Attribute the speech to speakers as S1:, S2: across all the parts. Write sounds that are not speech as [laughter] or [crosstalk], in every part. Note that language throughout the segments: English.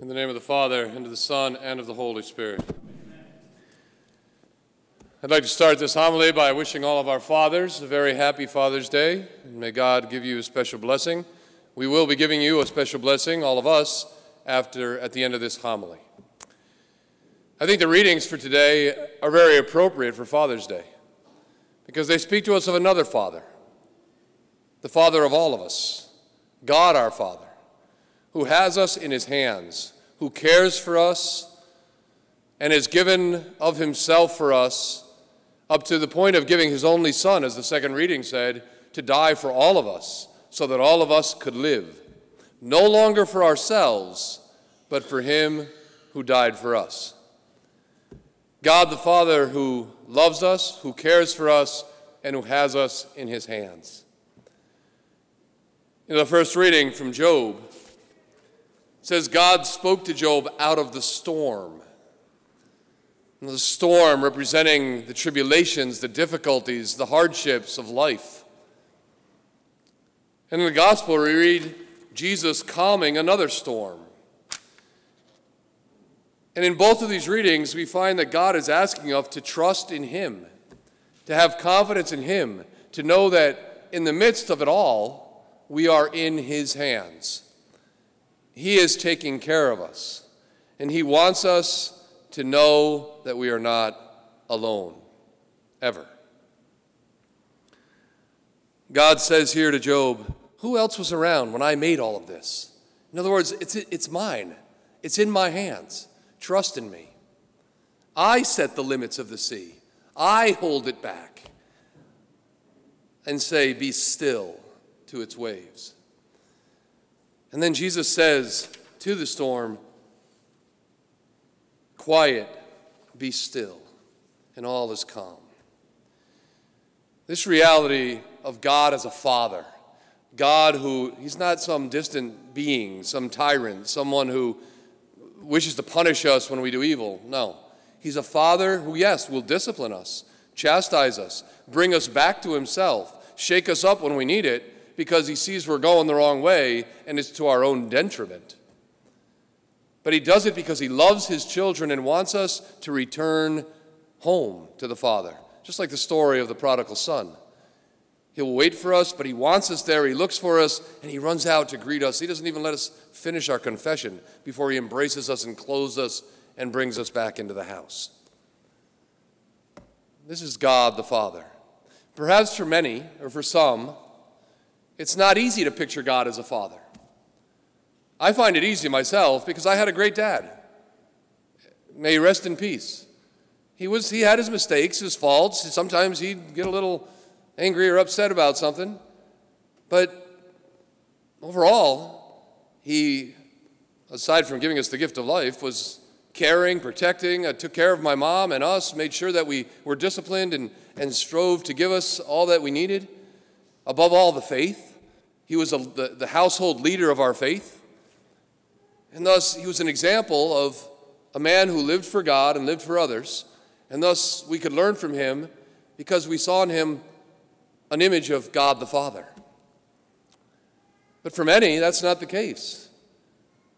S1: In the name of the Father, and of the Son, and of the Holy Spirit. I'd like to start this homily by wishing all of our fathers a very happy Father's Day, and may God give you a special blessing. We will be giving you a special blessing, all of us, after at the end of this homily. I think the readings for today are very appropriate for Father's Day because they speak to us of another Father, the Father of all of us, God our Father who has us in his hands, who cares for us, and has given of himself for us up to the point of giving his only Son, as the second reading said, to die for all of us, so that all of us could live, no longer for ourselves, but for him who died for us. God the Father, who loves us, who cares for us, and who has us in his hands. In the first reading from Job, says God spoke to Job out of the storm. And the storm representing the tribulations, the difficulties, the hardships of life. And in the gospel, we read Jesus calming another storm. And in both of these readings, we find that God is asking us to trust in Him, to have confidence in Him, to know that in the midst of it all, we are in His hands. He is taking care of us, and He wants us to know that we are not alone, ever. God says here to Job, Who else was around when I made all of this? In other words, it's, it's mine, it's in my hands. Trust in me. I set the limits of the sea, I hold it back and say, Be still to its waves. And then Jesus says to the storm, Quiet, be still, and all is calm. This reality of God as a father, God who, he's not some distant being, some tyrant, someone who wishes to punish us when we do evil. No. He's a father who, yes, will discipline us, chastise us, bring us back to himself, shake us up when we need it, because he sees we're going the wrong way and it's to our own detriment. But he does it because he loves his children and wants us to return home to the Father, just like the story of the prodigal son. He'll wait for us, but he wants us there. He looks for us, and he runs out to greet us. He doesn't even let us finish our confession before he embraces us and clothes us and brings us back into the house. This is God the Father. Perhaps for many, or for some, it's not easy to picture God as a father. I find it easy myself because I had a great dad. May he rest in peace. He, was, he had his mistakes, his faults. Sometimes he'd get a little angry or upset about something. But overall, he, aside from giving us the gift of life, was caring, protecting, uh, took care of my mom and us, made sure that we were disciplined and, and strove to give us all that we needed. Above all, the faith. He was a, the, the household leader of our faith. And thus, he was an example of a man who lived for God and lived for others. And thus, we could learn from him because we saw in him an image of God the Father. But for many, that's not the case.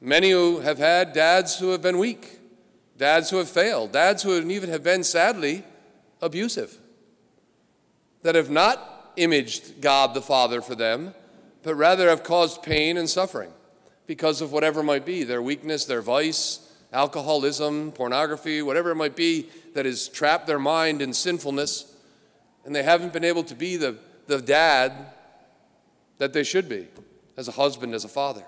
S1: Many who have had dads who have been weak, dads who have failed, dads who even have been sadly abusive, that have not imaged God the Father for them, but rather have caused pain and suffering because of whatever might be their weakness, their vice, alcoholism, pornography, whatever it might be that has trapped their mind in sinfulness, and they haven't been able to be the, the dad that they should be as a husband, as a father.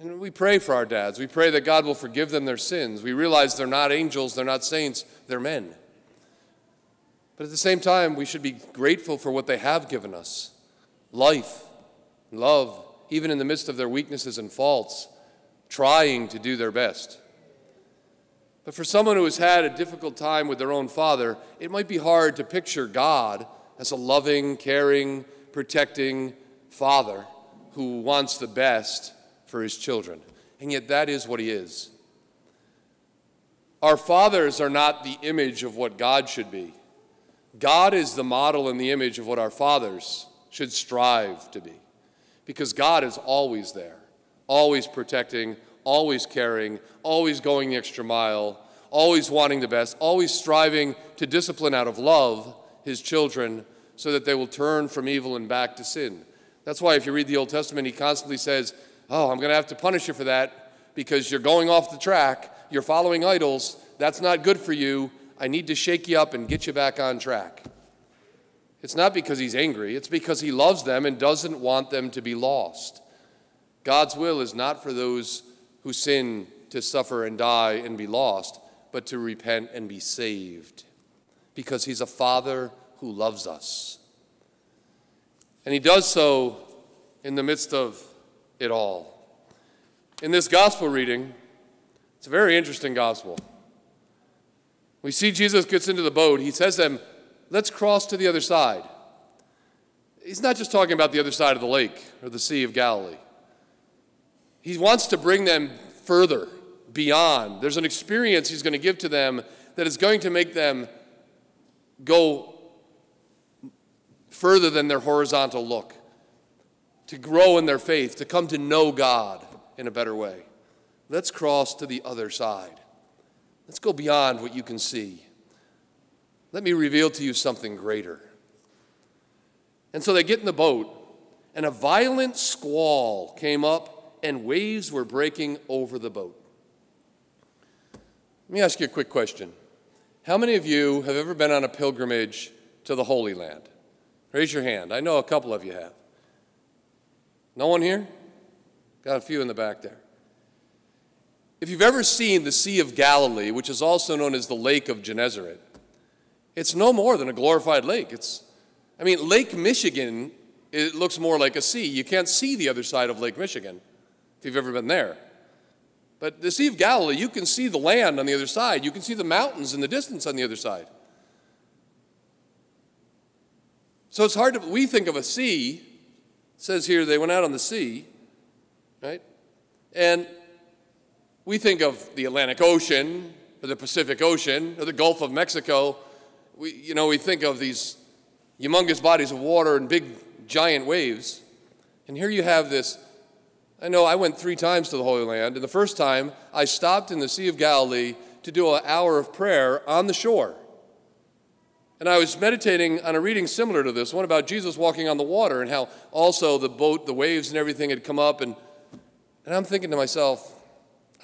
S1: And we pray for our dads. We pray that God will forgive them their sins. We realize they're not angels, they're not saints, they're men. But at the same time, we should be grateful for what they have given us life, love, even in the midst of their weaknesses and faults, trying to do their best. But for someone who has had a difficult time with their own father, it might be hard to picture God as a loving, caring, protecting father who wants the best for his children. And yet, that is what he is. Our fathers are not the image of what God should be. God is the model and the image of what our fathers should strive to be. Because God is always there, always protecting, always caring, always going the extra mile, always wanting the best, always striving to discipline out of love his children so that they will turn from evil and back to sin. That's why, if you read the Old Testament, he constantly says, Oh, I'm going to have to punish you for that because you're going off the track, you're following idols, that's not good for you. I need to shake you up and get you back on track. It's not because he's angry, it's because he loves them and doesn't want them to be lost. God's will is not for those who sin to suffer and die and be lost, but to repent and be saved. Because he's a father who loves us. And he does so in the midst of it all. In this gospel reading, it's a very interesting gospel. We see Jesus gets into the boat. He says to them, Let's cross to the other side. He's not just talking about the other side of the lake or the Sea of Galilee. He wants to bring them further, beyond. There's an experience he's going to give to them that is going to make them go further than their horizontal look, to grow in their faith, to come to know God in a better way. Let's cross to the other side. Let's go beyond what you can see. Let me reveal to you something greater. And so they get in the boat, and a violent squall came up, and waves were breaking over the boat. Let me ask you a quick question. How many of you have ever been on a pilgrimage to the Holy Land? Raise your hand. I know a couple of you have. No one here? Got a few in the back there. If you've ever seen the Sea of Galilee, which is also known as the Lake of Gennesaret, it's no more than a glorified lake. It's, I mean, Lake Michigan, it looks more like a sea. You can't see the other side of Lake Michigan if you've ever been there. But the Sea of Galilee, you can see the land on the other side. You can see the mountains in the distance on the other side. So it's hard to, we think of a sea, it says here they went out on the sea, right? And we think of the Atlantic Ocean or the Pacific Ocean or the Gulf of Mexico. We, you know, we think of these humongous bodies of water and big giant waves. And here you have this. I know I went three times to the Holy Land, and the first time I stopped in the Sea of Galilee to do an hour of prayer on the shore. And I was meditating on a reading similar to this one about Jesus walking on the water and how also the boat, the waves, and everything had come up. And, and I'm thinking to myself,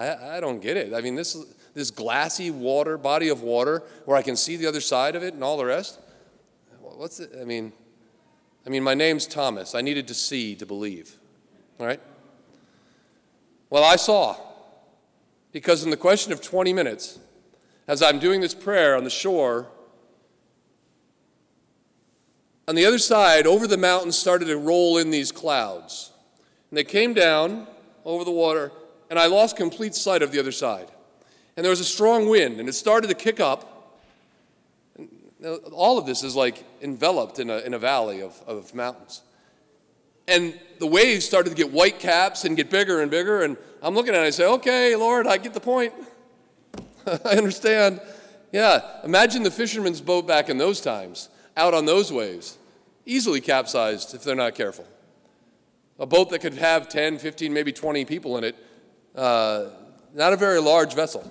S1: I, I don't get it. I mean, this, this glassy water, body of water, where I can see the other side of it and all the rest. What's it? I mean, I mean, my name's Thomas. I needed to see to believe. All right? Well, I saw. Because in the question of 20 minutes, as I'm doing this prayer on the shore, on the other side, over the mountains, started to roll in these clouds. And they came down over the water and I lost complete sight of the other side. And there was a strong wind, and it started to kick up. all of this is like enveloped in a, in a valley of, of mountains. And the waves started to get white caps and get bigger and bigger. And I'm looking at it and I say, okay, Lord, I get the point. [laughs] I understand. Yeah, imagine the fisherman's boat back in those times, out on those waves, easily capsized if they're not careful. A boat that could have 10, 15, maybe 20 people in it uh, not a very large vessel.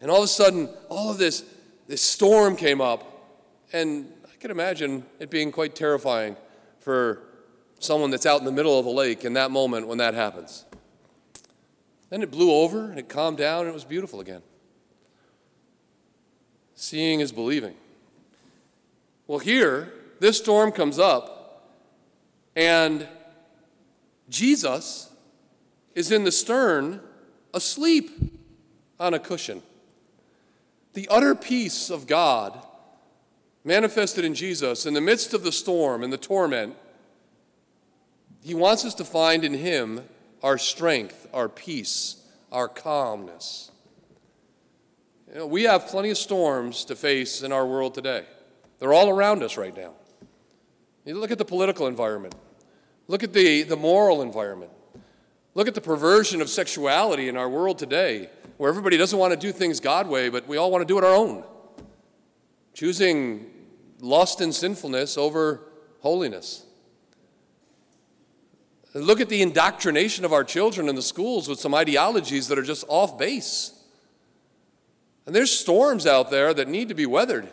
S1: And all of a sudden, all of this, this storm came up, and I can imagine it being quite terrifying for someone that's out in the middle of the lake in that moment when that happens. Then it blew over and it calmed down and it was beautiful again. Seeing is believing. Well, here, this storm comes up, and Jesus is in the stern, asleep on a cushion. The utter peace of God manifested in Jesus in the midst of the storm and the torment. He wants us to find in Him our strength, our peace, our calmness. You know, we have plenty of storms to face in our world today. They're all around us right now. You look at the political environment, look at the, the moral environment. Look at the perversion of sexuality in our world today, where everybody doesn't want to do things God way, but we all want to do it our own. Choosing lust and sinfulness over holiness. Look at the indoctrination of our children in the schools with some ideologies that are just off base. And there's storms out there that need to be weathered,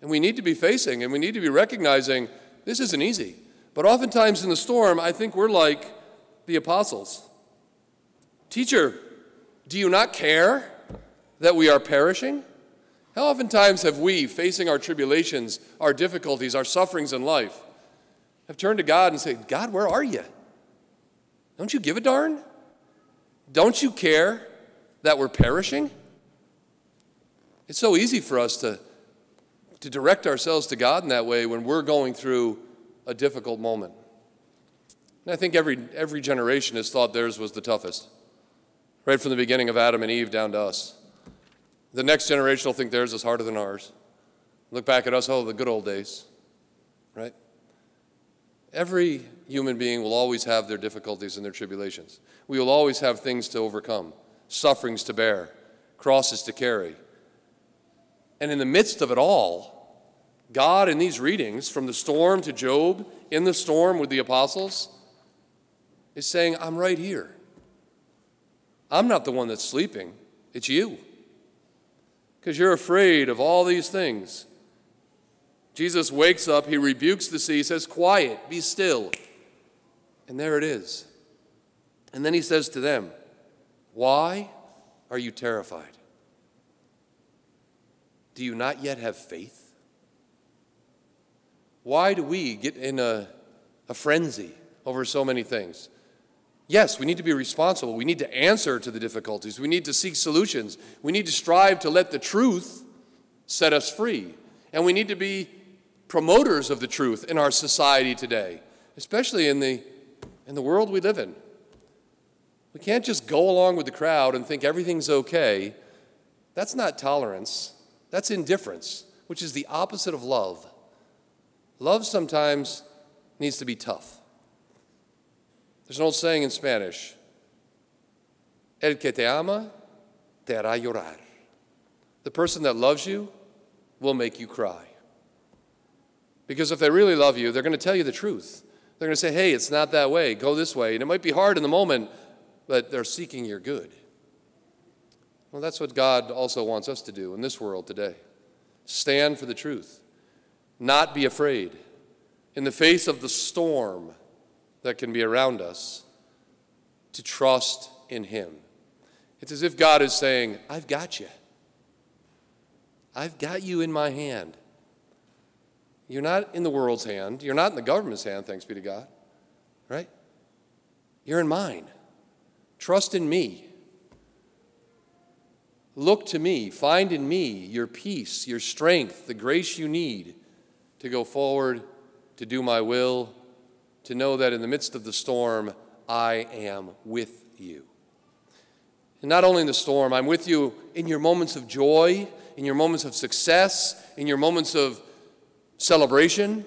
S1: and we need to be facing, and we need to be recognizing this isn't easy. But oftentimes in the storm, I think we're like the apostles. Teacher, do you not care that we are perishing? How oftentimes have we, facing our tribulations, our difficulties, our sufferings in life, have turned to God and said, God, where are you? Don't you give a darn? Don't you care that we're perishing? It's so easy for us to, to direct ourselves to God in that way when we're going through a difficult moment. And I think every, every generation has thought theirs was the toughest, right from the beginning of Adam and Eve down to us. The next generation will think theirs is harder than ours. Look back at us, oh, the good old days, right? Every human being will always have their difficulties and their tribulations. We will always have things to overcome, sufferings to bear, crosses to carry. And in the midst of it all, God, in these readings, from the storm to Job, in the storm with the apostles, is saying, I'm right here. I'm not the one that's sleeping, it's you. Because you're afraid of all these things. Jesus wakes up, he rebukes the sea, says, Quiet, be still. And there it is. And then he says to them, Why are you terrified? Do you not yet have faith? Why do we get in a, a frenzy over so many things? Yes, we need to be responsible. We need to answer to the difficulties. We need to seek solutions. We need to strive to let the truth set us free. And we need to be promoters of the truth in our society today, especially in the, in the world we live in. We can't just go along with the crowd and think everything's okay. That's not tolerance, that's indifference, which is the opposite of love. Love sometimes needs to be tough. There's an old saying in Spanish El que te ama te hará llorar. The person that loves you will make you cry. Because if they really love you, they're going to tell you the truth. They're going to say, hey, it's not that way, go this way. And it might be hard in the moment, but they're seeking your good. Well, that's what God also wants us to do in this world today stand for the truth, not be afraid. In the face of the storm that can be around us, to trust in Him. It's as if God is saying, I've got you. I've got you in my hand. You're not in the world's hand. You're not in the government's hand, thanks be to God. Right? You're in mine. Trust in me. Look to me. Find in me your peace, your strength, the grace you need to go forward, to do my will, to know that in the midst of the storm, I am with you. And not only in the storm, I'm with you in your moments of joy, in your moments of success, in your moments of celebration.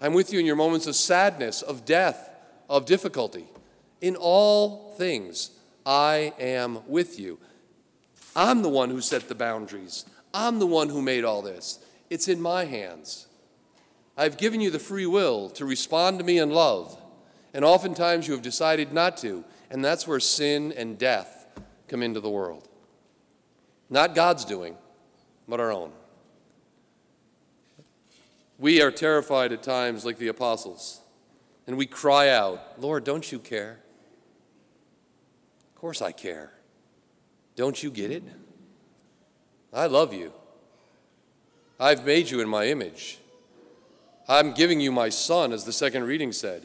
S1: I'm with you in your moments of sadness, of death, of difficulty. In all things, I am with you. I'm the one who set the boundaries. I'm the one who made all this. It's in my hands. I've given you the free will to respond to me in love, and oftentimes you have decided not to, and that's where sin and death come into the world. Not God's doing, but our own. We are terrified at times, like the apostles, and we cry out, Lord, don't you care? Of course I care. Don't you get it? I love you. I've made you in my image. I'm giving you my son, as the second reading said,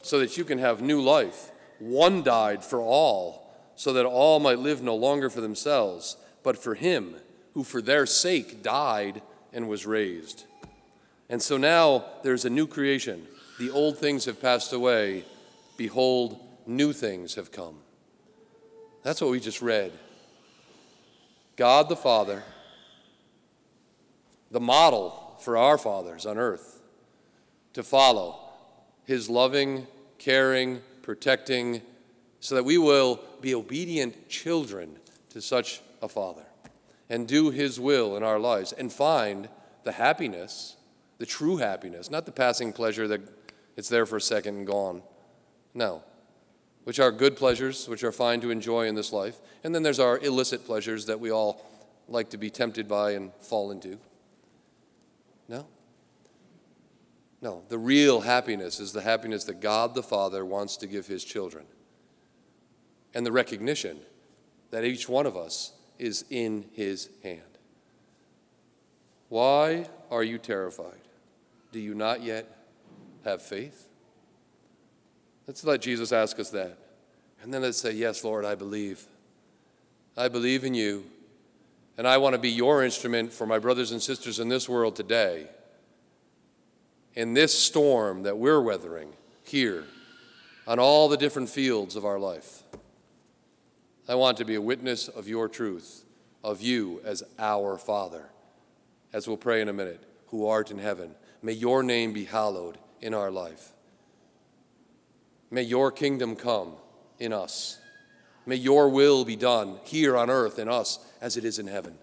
S1: so that you can have new life. One died for all, so that all might live no longer for themselves, but for him who for their sake died and was raised. And so now there's a new creation. The old things have passed away. Behold, new things have come. That's what we just read. God the Father, the model for our fathers on earth to follow, his loving, caring, protecting, so that we will be obedient children to such a Father and do his will in our lives and find the happiness the true happiness, not the passing pleasure that it's there for a second and gone. No. Which are good pleasures, which are fine to enjoy in this life. And then there's our illicit pleasures that we all like to be tempted by and fall into. No. No. The real happiness is the happiness that God the Father wants to give his children. And the recognition that each one of us is in his hand. Why are you terrified? Do you not yet have faith? Let's let Jesus ask us that. And then let's say, Yes, Lord, I believe. I believe in you. And I want to be your instrument for my brothers and sisters in this world today. In this storm that we're weathering here, on all the different fields of our life. I want to be a witness of your truth, of you as our Father. As we'll pray in a minute, who art in heaven, may your name be hallowed in our life. May your kingdom come in us. May your will be done here on earth in us as it is in heaven.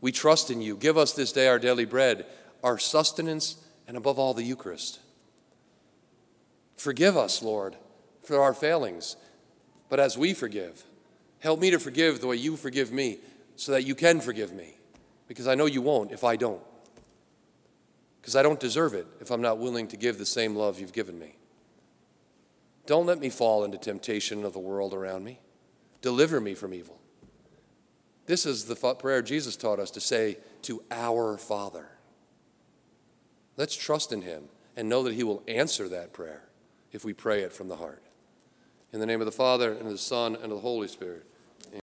S1: We trust in you. Give us this day our daily bread, our sustenance, and above all, the Eucharist. Forgive us, Lord, for our failings, but as we forgive, help me to forgive the way you forgive me so that you can forgive me, because I know you won't if I don't. Because I don't deserve it if I'm not willing to give the same love you've given me. Don't let me fall into temptation of the world around me. Deliver me from evil. This is the prayer Jesus taught us to say to our Father. Let's trust in Him and know that He will answer that prayer if we pray it from the heart. In the name of the Father, and of the Son, and of the Holy Spirit.